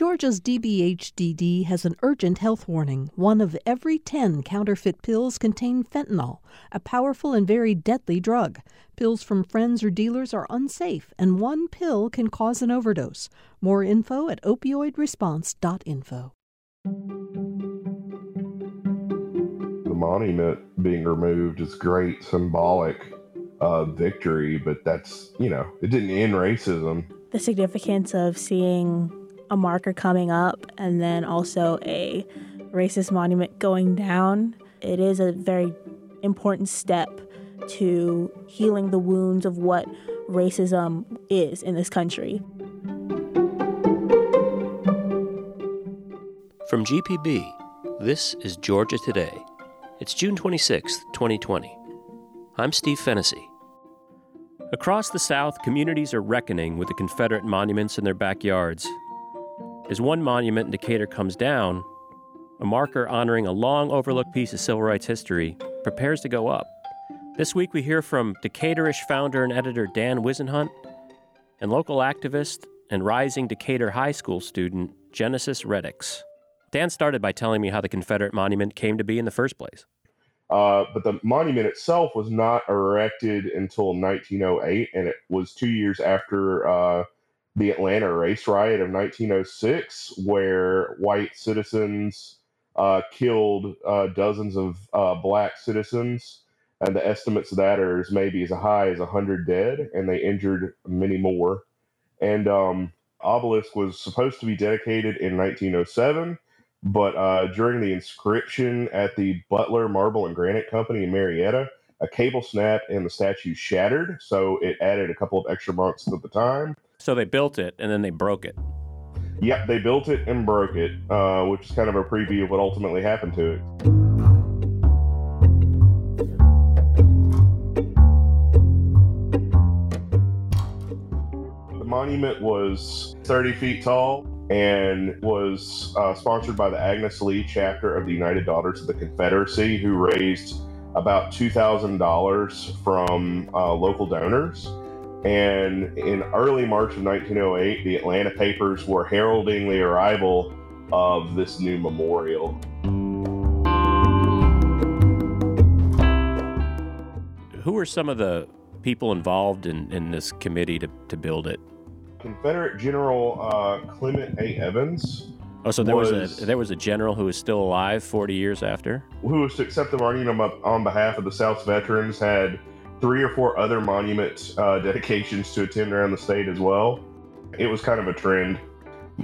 Georgia's DBHDD has an urgent health warning. One of every 10 counterfeit pills contain fentanyl, a powerful and very deadly drug. Pills from friends or dealers are unsafe, and one pill can cause an overdose. More info at opioidresponse.info. The monument being removed is great symbolic uh, victory, but that's, you know, it didn't end racism. The significance of seeing a marker coming up and then also a racist monument going down. It is a very important step to healing the wounds of what racism is in this country. From GPB, this is Georgia Today. It's June 26, 2020. I'm Steve Fennessy. Across the South, communities are reckoning with the Confederate monuments in their backyards as one monument in Decatur comes down, a marker honoring a long overlooked piece of civil rights history prepares to go up. This week we hear from Decaturish founder and editor Dan Whisenhunt and local activist and rising Decatur High School student Genesis Reddix. Dan started by telling me how the Confederate monument came to be in the first place. Uh, but the monument itself was not erected until 1908, and it was two years after uh, the Atlanta race riot of 1906, where white citizens uh, killed uh, dozens of uh, black citizens. And the estimates of that are as maybe as high as 100 dead, and they injured many more. And um, obelisk was supposed to be dedicated in 1907, but uh, during the inscription at the Butler Marble and Granite Company in Marietta, a cable snapped and the statue shattered, so it added a couple of extra months at the time. So they built it and then they broke it. Yep, they built it and broke it, uh, which is kind of a preview of what ultimately happened to it. The monument was 30 feet tall and was uh, sponsored by the Agnes Lee chapter of the United Daughters of the Confederacy, who raised about $2,000 from uh, local donors and in early March of 1908, the Atlanta papers were heralding the arrival of this new memorial. Who were some of the people involved in, in this committee to, to build it? Confederate General uh, Clement A. Evans. Oh, so there was, was, a there was a general who was still alive 40 years after. Who was to accept the monument on behalf of the South's veterans had three or four other monument uh, dedications to attend around the state as well. It was kind of a trend,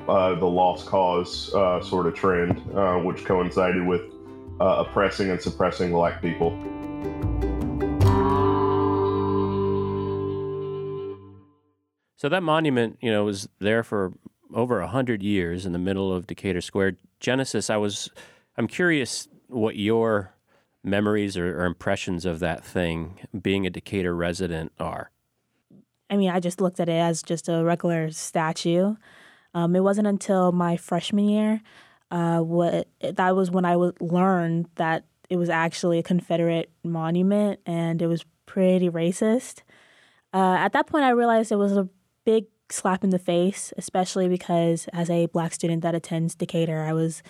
uh, the lost cause uh, sort of trend, uh, which coincided with uh, oppressing and suppressing black people. So that monument, you know, was there for over a hundred years in the middle of Decatur Square. Genesis, I was, I'm curious what your memories or, or impressions of that thing being a Decatur resident are? I mean, I just looked at it as just a regular statue. Um, it wasn't until my freshman year uh, what that was when I learned that it was actually a Confederate monument and it was pretty racist. Uh, at that point, I realized it was a big slap in the face, especially because as a black student that attends Decatur, I was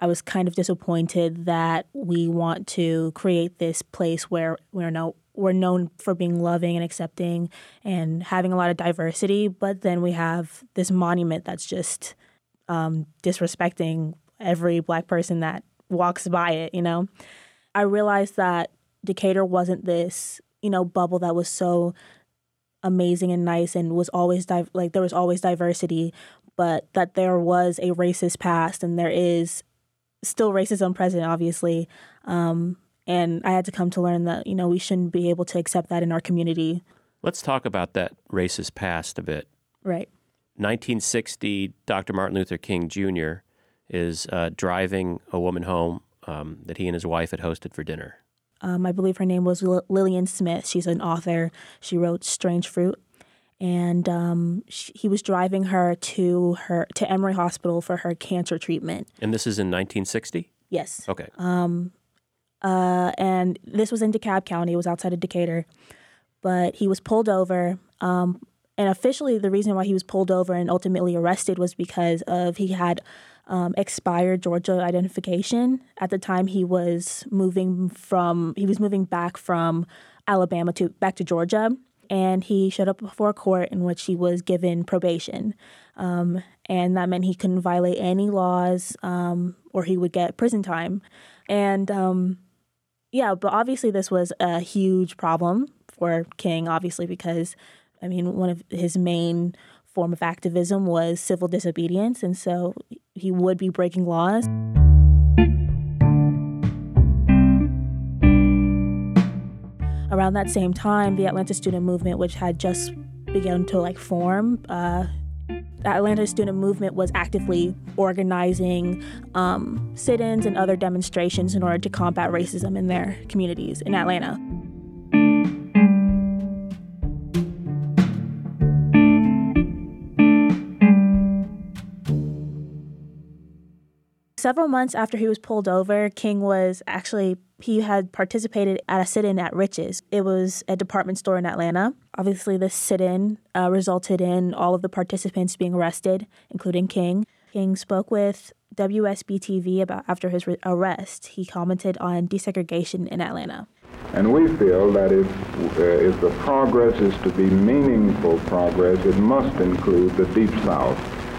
I was kind of disappointed that we want to create this place where we're no we're known for being loving and accepting and having a lot of diversity, but then we have this monument that's just um, disrespecting every black person that walks by it. You know, I realized that Decatur wasn't this you know bubble that was so amazing and nice and was always like there was always diversity but that there was a racist past and there is still racism present, obviously. Um, and I had to come to learn that, you know, we shouldn't be able to accept that in our community. Let's talk about that racist past a bit. Right. 1960, Dr. Martin Luther King Jr. is uh, driving a woman home um, that he and his wife had hosted for dinner. Um, I believe her name was Lillian Smith. She's an author. She wrote Strange Fruit and um, she, he was driving her to her to Emory Hospital for her cancer treatment. And this is in 1960. Yes. Okay. Um, uh, and this was in DeKalb County. It was outside of Decatur, but he was pulled over. Um, And officially, the reason why he was pulled over and ultimately arrested was because of he had um, expired Georgia identification. At the time, he was moving from he was moving back from Alabama to back to Georgia, and he showed up before court in which he was given probation, um, and that meant he couldn't violate any laws um, or he would get prison time. And um, yeah, but obviously this was a huge problem for King, obviously because I mean one of his main form of activism was civil disobedience, and so he would be breaking laws. Around that same time, the Atlanta student movement, which had just begun to like form, uh, the Atlanta student movement was actively organizing um, sit-ins and other demonstrations in order to combat racism in their communities in Atlanta. Several months after he was pulled over, King was actually he had participated at a sit-in at Rich's. It was a department store in Atlanta. Obviously, this sit-in uh, resulted in all of the participants being arrested, including King. King spoke with WSB-TV about after his re- arrest. He commented on desegregation in Atlanta. And we feel that if, uh, if the progress is to be meaningful progress, it must include the Deep South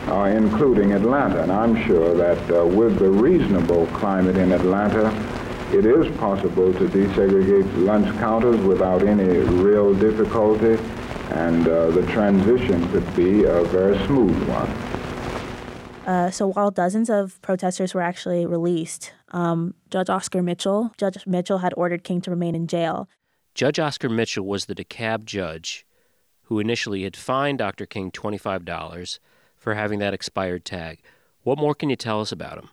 uh, including Atlanta. And I'm sure that uh, with the reasonable climate in Atlanta, it is possible to desegregate lunch counters without any real difficulty, and uh, the transition could be a very smooth one. Uh, so while dozens of protesters were actually released, um, Judge Oscar Mitchell, Judge Mitchell had ordered King to remain in jail. Judge Oscar Mitchell was the DeKalb judge who initially had fined Dr. King $25 for having that expired tag. What more can you tell us about him?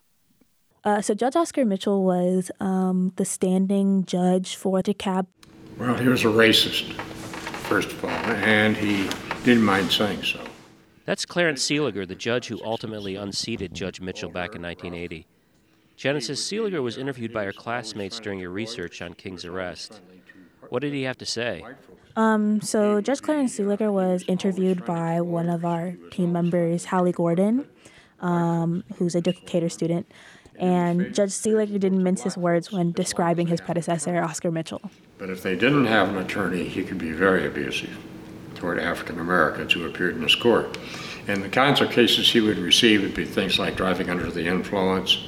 Uh, so Judge Oscar Mitchell was um, the standing judge for DeKalb. Well, he was a racist, first of all, and he didn't mind saying so. That's Clarence Seeliger, the judge who ultimately unseated Judge Mitchell back in 1980. Genesis Seeliger was interviewed by her classmates during your research on King's arrest. What did he have to say? Um, so Judge Clarence Seeliger was interviewed by one of our team members, Hallie Gordon, um, who's a Decatur student. And Judge Seeliger didn't mince his words when describing his predecessor, Oscar Mitchell. But if they didn't have an attorney, he could be very abusive toward African Americans who appeared in his court. And the kinds of cases he would receive would be things like driving under the influence,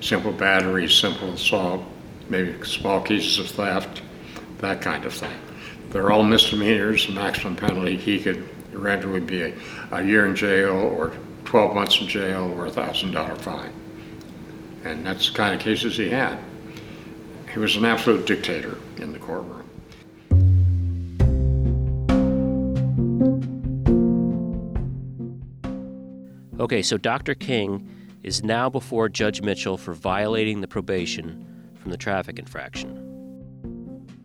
simple battery, simple assault, maybe small cases of theft, that kind of thing. They're all misdemeanors. The maximum penalty he could render would be a, a year in jail or 12 months in jail or a $1,000 fine. And that's the kind of cases he had. He was an absolute dictator in the courtroom. Okay, so Dr. King is now before Judge Mitchell for violating the probation from the traffic infraction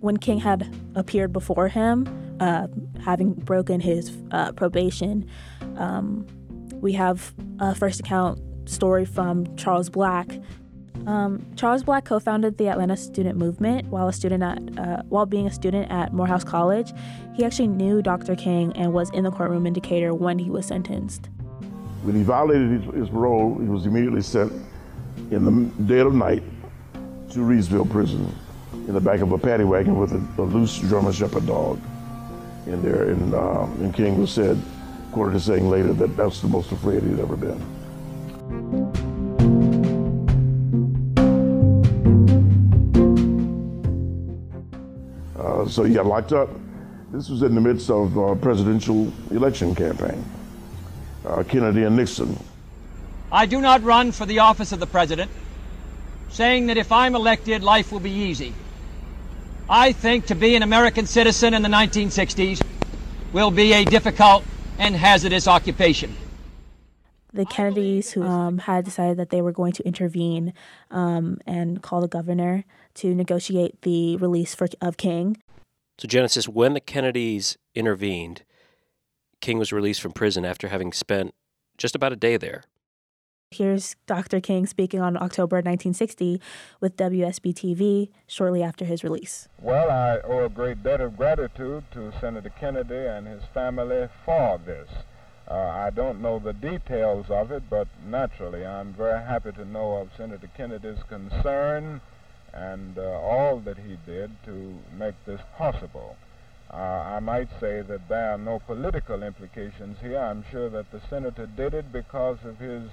when King had appeared before him, uh, having broken his uh, probation, um, we have a first account story from Charles Black. Um, Charles Black co-founded the Atlanta Student Movement while a student at uh, while being a student at Morehouse College. He actually knew Dr. King and was in the courtroom in when he was sentenced. When he violated his, his parole, he was immediately sent in the dead of night to Reidsville Prison in the back of a paddy wagon with a, a loose German Shepherd dog in there. And, um, and King was said, according to saying later, that that's the most afraid he'd ever been. Uh, so he got locked up. This was in the midst of uh, presidential election campaign. Uh, Kennedy and Nixon. I do not run for the office of the president, saying that if I'm elected, life will be easy. I think to be an American citizen in the 1960s will be a difficult and hazardous occupation. The Kennedys, who um, had decided that they were going to intervene um, and call the governor to negotiate the release for, of King. So, Genesis, when the Kennedys intervened, King was released from prison after having spent just about a day there. Here's Dr. King speaking on October 1960 with WSB TV shortly after his release. Well, I owe a great debt of gratitude to Senator Kennedy and his family for this. Uh, I don't know the details of it, but naturally I'm very happy to know of Senator Kennedy's concern and uh, all that he did to make this possible. Uh, I might say that there are no political implications here. I'm sure that the senator did it because of his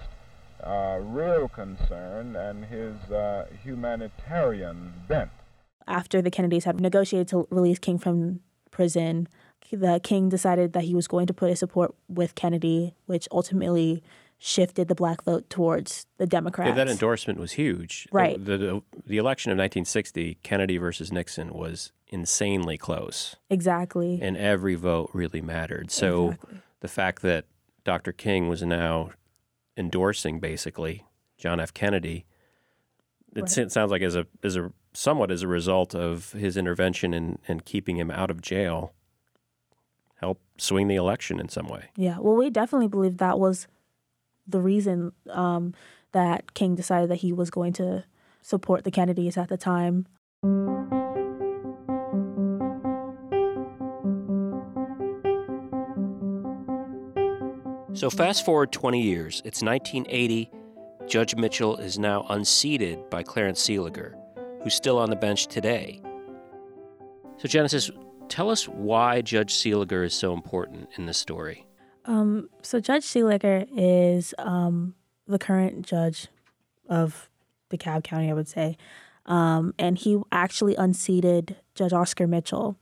uh, real concern and his uh, humanitarian bent. After the Kennedys had negotiated to release King from prison, the king decided that he was going to put his support with Kennedy, which ultimately shifted the black vote towards the Democrats. Yeah, that endorsement was huge. Right. The, the, the election of 1960, Kennedy versus Nixon, was insanely close. Exactly. And every vote really mattered. So Exactly. the fact that Dr. King was now endorsing basically John F. Kennedy, it Right. sounds like as a as a somewhat as a result of his intervention and and keeping him out of jail, helped swing the election in some way. Yeah, well, we definitely believe that was the reason um, that King decided that he was going to support the Kennedys at the time. So fast forward 20 years. It's 1980. Judge Mitchell is now unseated by Clarence Seeliger, who's still on the bench today. So Genesis, tell us why Judge Seeliger is so important in this story. Um, so Judge Seeliger is um, the current judge of DeKalb County, I would say, um, and he actually unseated Judge Oscar Mitchell.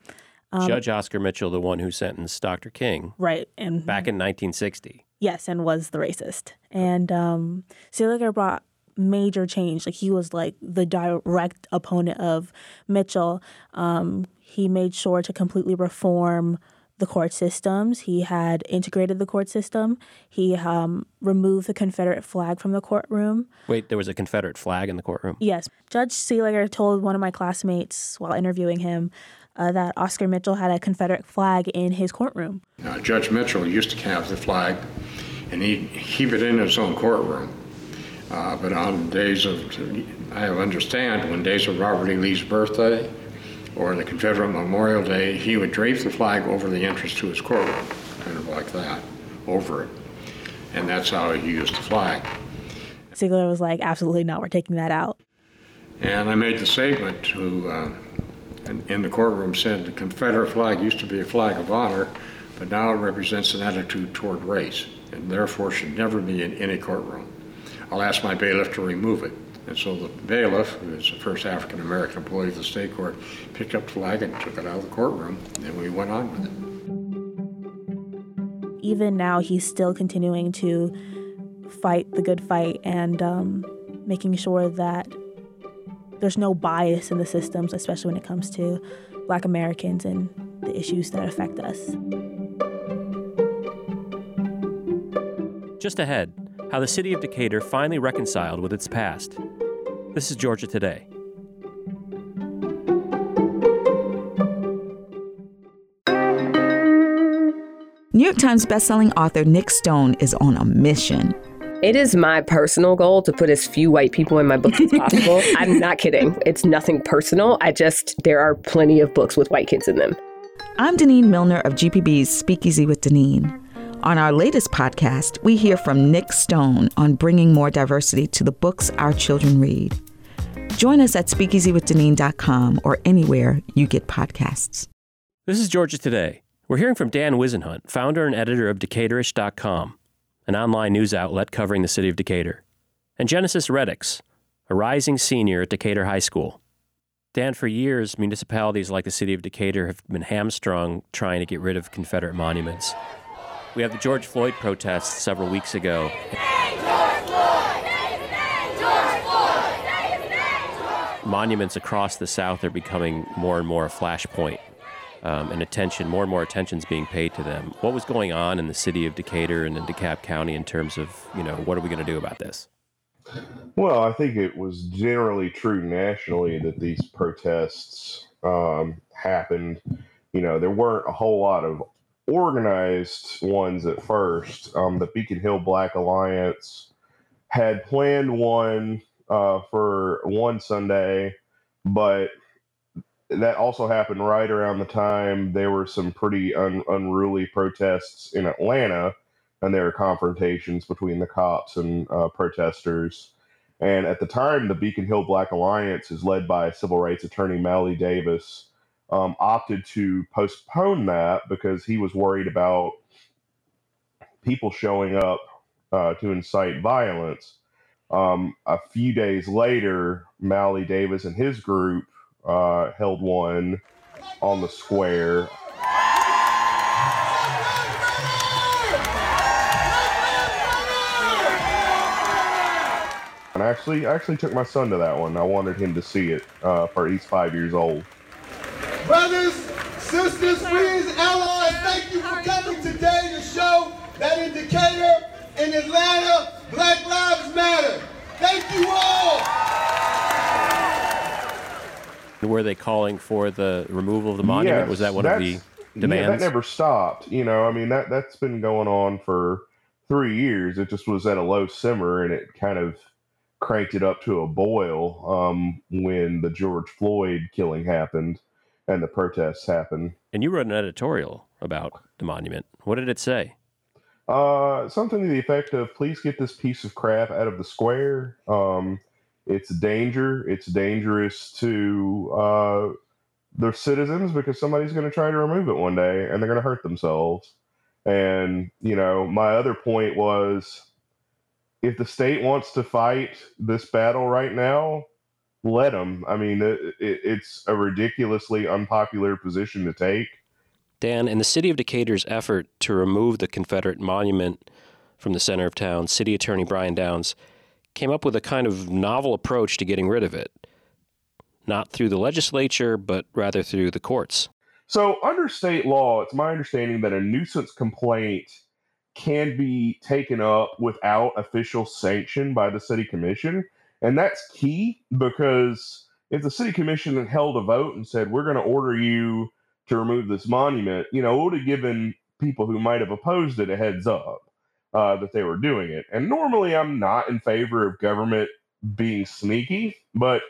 Um, Judge Oscar Mitchell, the one who sentenced Dr. King Right, and back in 1960. Yes, and was the racist. And um Seeliger brought major change. Like he was like the direct opponent of Mitchell. Um, he made sure to completely reform the court systems. He had integrated the court system. He um, removed the Confederate flag from the courtroom. Wait, there was a Confederate flag in the courtroom? Yes, Judge Seeliger told one of my classmates while interviewing him uh, that Oscar Mitchell had a Confederate flag in his courtroom. Uh, Judge Mitchell used to have the flag, and he'd keep it in his own courtroom. Uh, but on days of, I understand, when days of Robert E. Lee's birthday or the Confederate Memorial Day, he would drape the flag over the entrance to his courtroom, kind of like that, over it. And that's how he used the flag. Seeliger was like, absolutely not, we're taking that out. And I made the statement to, uh, in, in the courtroom said the Confederate flag used to be a flag of honor, but now it represents an attitude toward race, and therefore should never be in any courtroom. I'll ask my bailiff to remove it. And so the bailiff, who is the first African American employee of the state court, picked up the flag and took it out of the courtroom, and we went on with it. even now he's still continuing to fight the good fight and um, making sure that there's no bias in the systems, especially when it comes to Black Americans and the issues that affect us. Just ahead, how the city of Decatur finally reconciled with its past. This is Georgia Today. New York Times bestselling author Nic Stone is on a mission. It is my personal goal to put as few white people in my books as possible. I'm not kidding. It's nothing personal. I just, there are plenty of books with white kids in them. I'm Denene Millner of GPB's Speakeasy with Denene. On our latest podcast, we hear from Nic Stone on bringing more diversity to the books our children read. Join us at speakeasywithdeneen.com or anywhere you get podcasts. This is Georgia Today. We're hearing from Dan Whisenhunt, founder and editor of Decaturish.com, an online news outlet covering the city of Decatur, and Genesis Reddix, a rising senior at Decatur High School. Dan, for years, municipalities like the city of Decatur have been hamstrung trying to get rid of Confederate monuments. We have the George Floyd protests several weeks ago. Monuments across the South are becoming more and more a flashpoint, um, and attention, more and more attention is being paid to them. What was going on in the city of Decatur and in DeKalb County in terms of, you know, what are we going to do about this? Well, I think it was generally true nationally that these protests um, happened. You know, there weren't a whole lot of organized ones at first. Um, the Beacon Hill Black Alliance had planned one uh, for one Sunday, but that also happened right around the time there were some pretty un- unruly protests in Atlanta, and there were confrontations between the cops and uh, protesters. And at the time, the Beacon Hill Black Alliance is led by civil rights attorney Mawuli Davis um, opted to postpone that because he was worried about people showing up uh, to incite violence. Um, a few days later, Mawuli Davis and his group uh, held one on the square. And I actually, I actually took my son to that one. I wanted him to see it, uh, for he's five years old. Brothers, sisters, friends, allies, thank you for coming today to show that in Decatur, in Atlanta, Black Lives Matter. Thank you all. Were they calling for the removal of the monument? Yes, Was that one of the demands? Yeah, that never stopped. You know, I mean that that's been going on for three years. It just was at a low simmer, and it kind of cranked it up to a boil um, when the George Floyd killing happened and the protests happened. and you wrote an editorial about the monument. What did it say? Uh, something to the effect of, "Please get this piece of crap out of the square. Um, it's danger. It's dangerous to uh, citizens because somebody's going to try to remove it one day, and they're going to hurt themselves." And you know, my other point was, if the state wants to fight this battle right now, let them. I mean, it, it, it's a ridiculously unpopular position to take. Dan, in the city of Decatur's effort to remove the Confederate monument from the center of town, City Attorney Brian Downs came up with a kind of novel approach to getting rid of it. Not through the legislature, but rather through the courts. So, under state law, it's my understanding that a nuisance complaint can be taken up without official sanction by the city commission. And that's key because if the city commission held a vote and said, we're going to order you to remove this monument, you know, it would have given people who might have opposed it a heads up uh, that they were doing it. And normally I'm not in favor of government being sneaky, but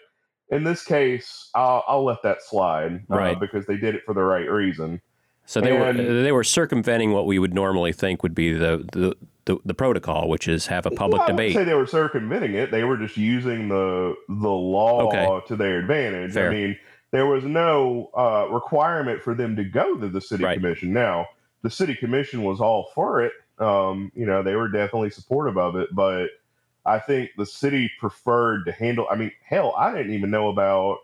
in this case, I'll, I'll let that slide uh, Right. because they did it for the right reason. So they And- were they were circumventing what we would normally think would be the the, the, the protocol, which is have a public Well, I debate. say they were circumventing it. They were just using the the law Okay. to their advantage. Fair. I mean, there was no uh, requirement for them to go to the city Right. commission. Now, the city commission was all for it. Um, you know, they were definitely supportive of it, but I think the city preferred to handle. I mean, hell, I didn't even know about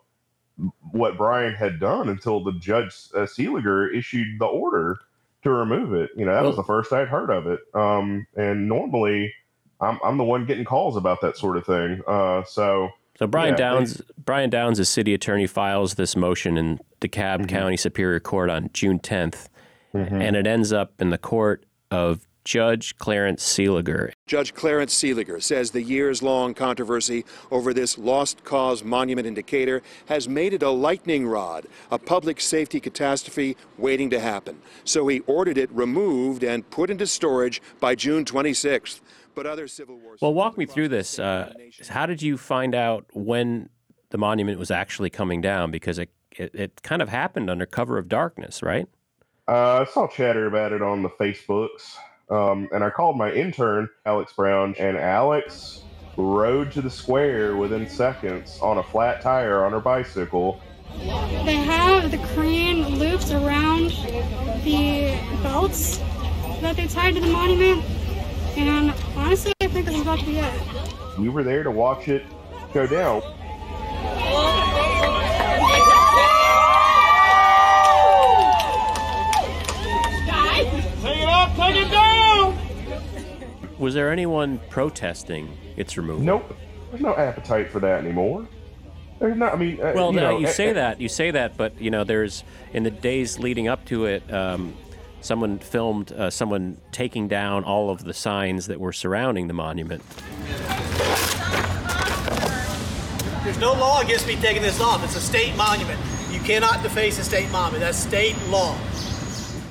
what Brian had done until the judge uh, Seeliger issued the order to remove it. You know, that was the first I'd heard of it. Um, and normally, I'm I'm the one getting calls about that sort of thing. Uh, so So Brian yeah, they- Downs, Brian Downs, as city attorney, files this motion in DeKalb Mm-hmm. County Superior Court on June 10th, Mm-hmm. and it ends up in the court of Judge Clarence Seeliger. Judge Clarence Seeliger says the years long controversy over this lost cause monument in Decatur has made it a lightning rod, a public safety catastrophe waiting to happen. So he ordered it removed and put into storage by June 26th. But other Civil War. Well, walk me through this. Uh, how did you find out when the monument was actually coming down? Because it, it, it kind of happened under cover of darkness, right? Uh, I saw chatter about it on the Facebooks, um, and I called my intern, Alex Brown, and Alex rode to the square within seconds on a flat tire on her bicycle. They have the crane loops around the belts that they tied to the monument, and honestly, I think this is about to be it. We were there to watch it go down. Take it up, take it down! Was there anyone protesting its removal? Nope. There's no appetite for that anymore. There's not. I mean, uh, Well, you, no, know, you eh, say eh, that, you say that, but you know, there's in the days leading up to it, um, someone filmed uh, someone taking down all of the signs that were surrounding the monument. There's no law against me taking this off. It's a state monument. You cannot deface a state monument. That's state law.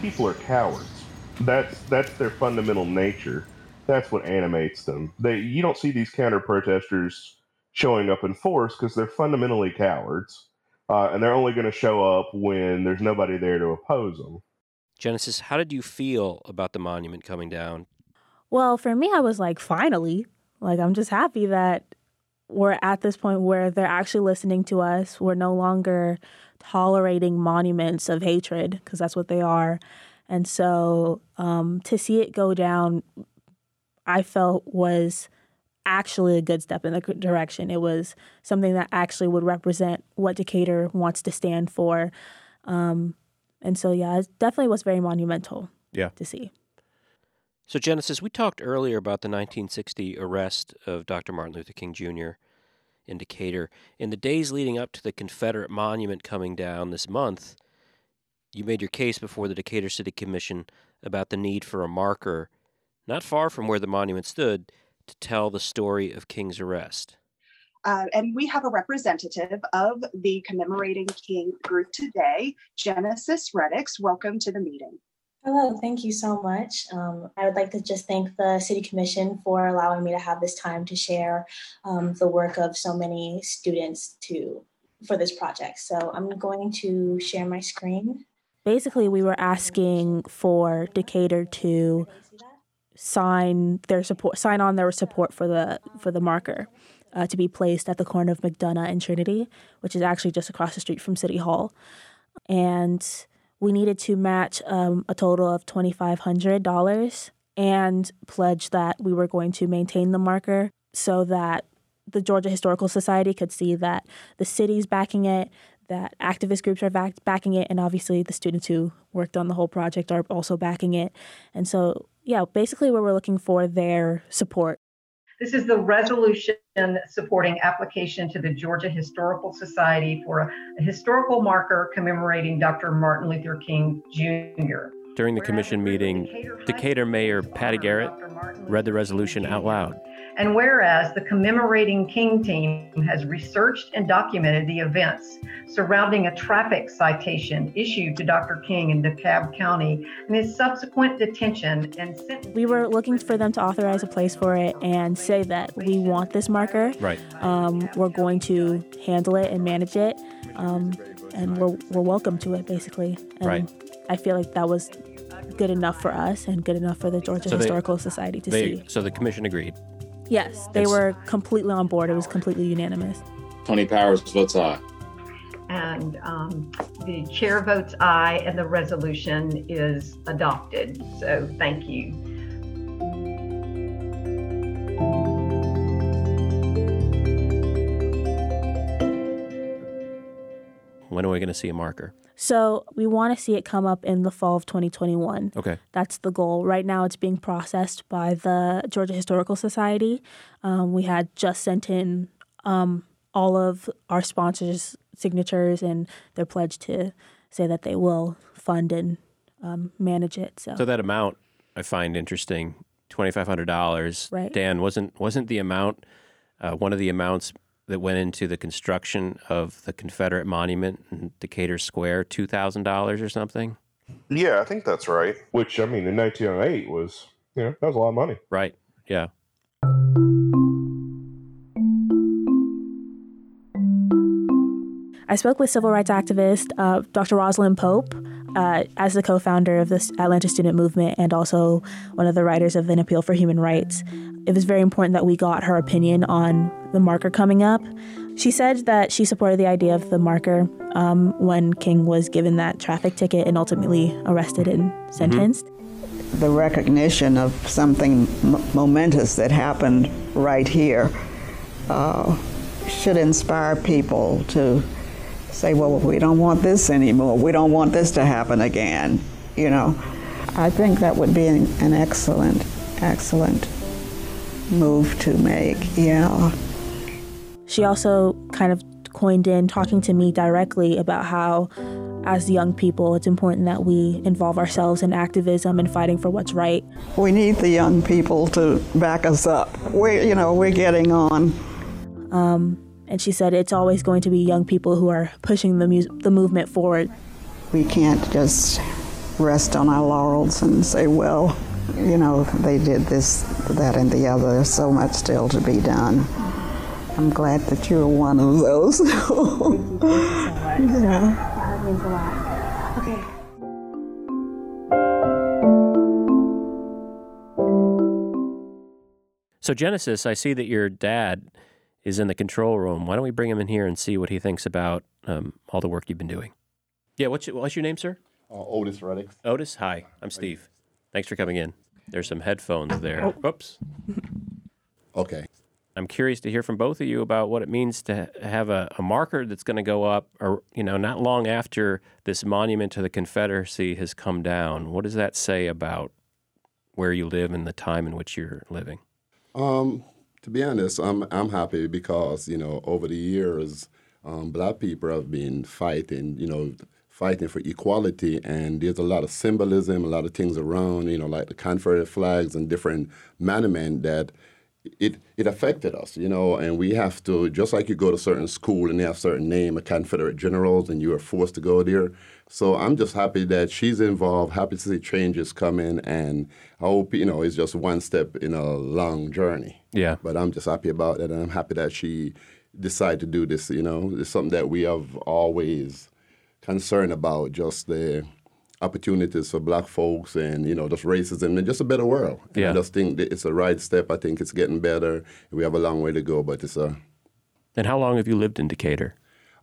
People are cowards. That's that's their fundamental nature. That's what animates them. They you don't see these counter protesters showing up in force because they're fundamentally cowards, uh, and they're only going to show up when there's nobody there to oppose them. Genesis, how did you feel about the monument coming down? Well, for me, I was like, finally. Like, I'm just happy that we're at this point where they're actually listening to us. We're no longer tolerating monuments of hatred, because that's what they are. And so um, to see it go down, I felt was actually a good step in the direction. It was something that actually would represent what Decatur wants to stand for. Um, and so, yeah, it definitely was very monumental Yeah. to see. So, Genesis, we talked earlier about the 1960 arrest of Dr. Martin Luther King Jr. in Decatur. In the days leading up to the Confederate monument coming down this month, you made your case before the Decatur City Commission about the need for a marker not far from where the monument stood to tell the story of King's arrest. Uh, and we have a representative of the commemorating King group today, Genesis Reddix. Welcome to the meeting. Hello, thank you so much. Um, I would like to just thank the City Commission for allowing me to have this time to share um, the work of so many students to for this project. So I'm going to share my screen. Basically, we were asking for Decatur to sign their support, sign on their support for the for the marker uh, to be placed at the corner of McDonough and Trinity, which is actually just across the street from City Hall, and we needed to match um, a total of twenty five hundred dollars and pledge that we were going to maintain the marker so that the Georgia Historical Society could see that the city's backing it, that activist groups are back, backing it, and obviously the students who worked on the whole project are also backing it. And so, yeah, basically, we're looking for their support. This is the resolution supporting application to the Georgia Historical Society for a, a historical marker commemorating Dr. Martin Luther King Jr. During the commission meeting, Decatur Mayor Patti Garrett read the resolution out loud. And whereas the commemorating King team has researched and documented the events surrounding a traffic citation issued to Dr. King in DeKalb County and his subsequent detention and sentence. We were looking for them to authorize a place for it and say that we want this marker. Right. Um, we're going to handle it and manage it, um, and we're, we're welcome to it, basically. And Right. I feel like that was good enough for us and good enough for the Georgia So they- Historical Society to They, see. so the commission agreed. Yes, they It's- were completely on board. It was completely unanimous. Tony Powers votes aye. And um, the chair votes aye, and the resolution is adopted. So thank you. When are we going to see a marker? So we want to see it come up in the fall of 2021. Okay. That's the goal. Right now, it's being processed by the Georgia Historical Society. Um, we had just sent in um, all of our sponsors' signatures and their pledge to say that they will fund and um, manage it. So, So that amount I find interesting, twenty five hundred dollars. Right. Dan wasn't wasn't the amount uh, one of the amounts that went into the construction of the Confederate monument in Decatur Square two thousand dollars or something. Yeah, I think that's right. Which I mean, in 1908 was you know that was a lot of money. Right. Yeah. I spoke with civil rights activist uh, Dr. Roslyn Pope uh, as the co founder of this Atlanta student movement and also one of the writers of An Appeal for Human Rights. It was very important that we got her opinion on the marker coming up. She said that she supported the idea of the marker um, when King was given that traffic ticket and ultimately arrested and sentenced. the recognition of something m- momentous that happened right here uh, should inspire people to say, well, we don't want this anymore. We don't want this to happen again. You know, I think that would be an, an excellent, excellent move to make. Yeah. She also kind of coined in talking to me directly about how, as young people, it's important that we involve ourselves in activism and fighting for what's right. We need the young people to back us up. We're, you know, we're getting on. Um, and she said it's always going to be young people who are pushing the, mu- the movement forward. We can't just rest on our laurels and say, well, you know, they did this, that, and the other. There's so much still to be done. I'm glad that you're one of those. Thank you, so much. Yeah. That means a lot. Okay. So, Genesis, I see that your dad is in the control room. Why don't we bring him in here and see what he thinks about um, all the work you've been doing? Yeah, what's your, what's your name, sir? Uh, Otis Reddick. Otis, hi. I'm Steve. Thanks for coming in. There's some headphones there. Oh. Whoops. Okay. I'm curious to hear from both of you about what it means to have a, a marker that's going to go up, or you know, not long after this monument to the Confederacy has come down. What does that say about where you live and the time in which you're living? Um, to be honest, I'm I'm happy because you know over the years, um, black people have been fighting, you know, fighting for equality, and there's a lot of symbolism, a lot of things around, you know, like the Confederate flags and different monuments that it it affected us, you know, and we have to just like you go to certain school and they have certain name of Confederate generals and you are forced to go there. So I'm just happy that she's involved, happy to see changes coming, and I hope you know it's just one step in a long journey. Yeah. But I'm just happy about that, and I'm happy that she decided to do this. You know, it's something that we have always concerned about, just the opportunities for black folks and you know just racism and just a better world. And Yeah. I just think that it's a right step. I think it's getting better. We have a long way to go, but it's a. And how long have you lived in Decatur?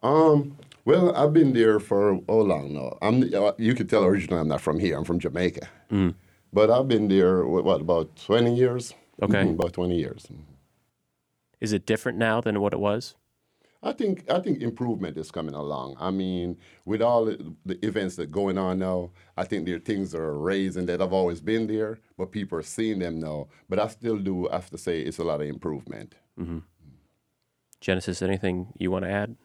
Um. Well, I've been there for oh long now. I'm. uh, You could tell originally I'm not from here. I'm from Jamaica. Mm. But I've been there what, about twenty years? Okay. Mhm, about twenty years. Is it different now than what it was? I think I think improvement is coming along. I mean, with all the, the events that are going on now, I think there are things that are raising that have always been there, but people are seeing them now. But I still do have to say it's a lot of improvement. hmm Genesis, anything you want to add?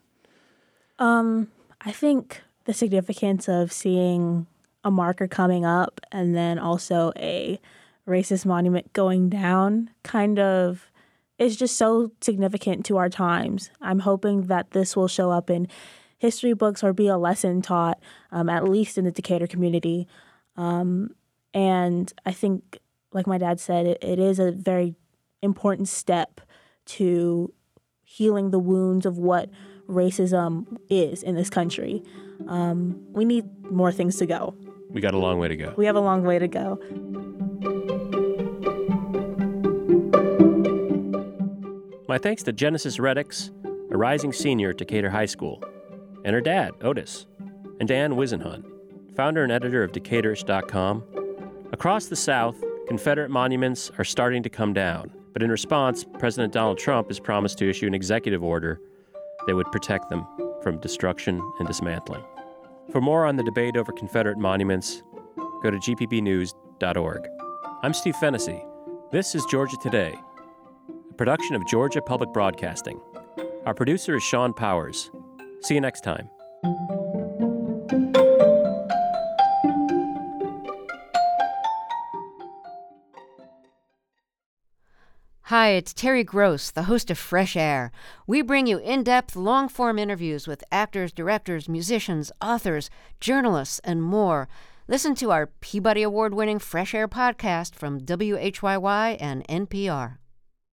Um, I think the significance of seeing a marker coming up and then also a racist monument going down kind of is just so significant to our times. I'm hoping that this will show up in history books or be a lesson taught, um, at least in the Decatur community. Um, and I think, like my dad said, it, it is a very important step to healing the wounds of what racism is in this country. Um, we need more things to go. We got a long way to go. We have a long way to go. My thanks to Genesis Reddix, a rising senior at Decatur High School, and her dad, Otis, and Dan Whisenhunt, founder and editor of Decaturish.com. Across the South, Confederate monuments are starting to come down, but in response, President Donald Trump has promised to issue an executive order that would protect them from destruction and dismantling. For more on the debate over Confederate monuments, go to gpbnews.org. I'm Steve Fennessy. This is Georgia Today, production of Georgia Public Broadcasting. Our producer is Sean Powers. See you next time. Hi, it's Terry Gross, the host of Fresh Air. We bring you in depth, long form interviews with actors, directors, musicians, authors, journalists, and more. Listen to our Peabody Award winning Fresh Air podcast from WHYY and NPR.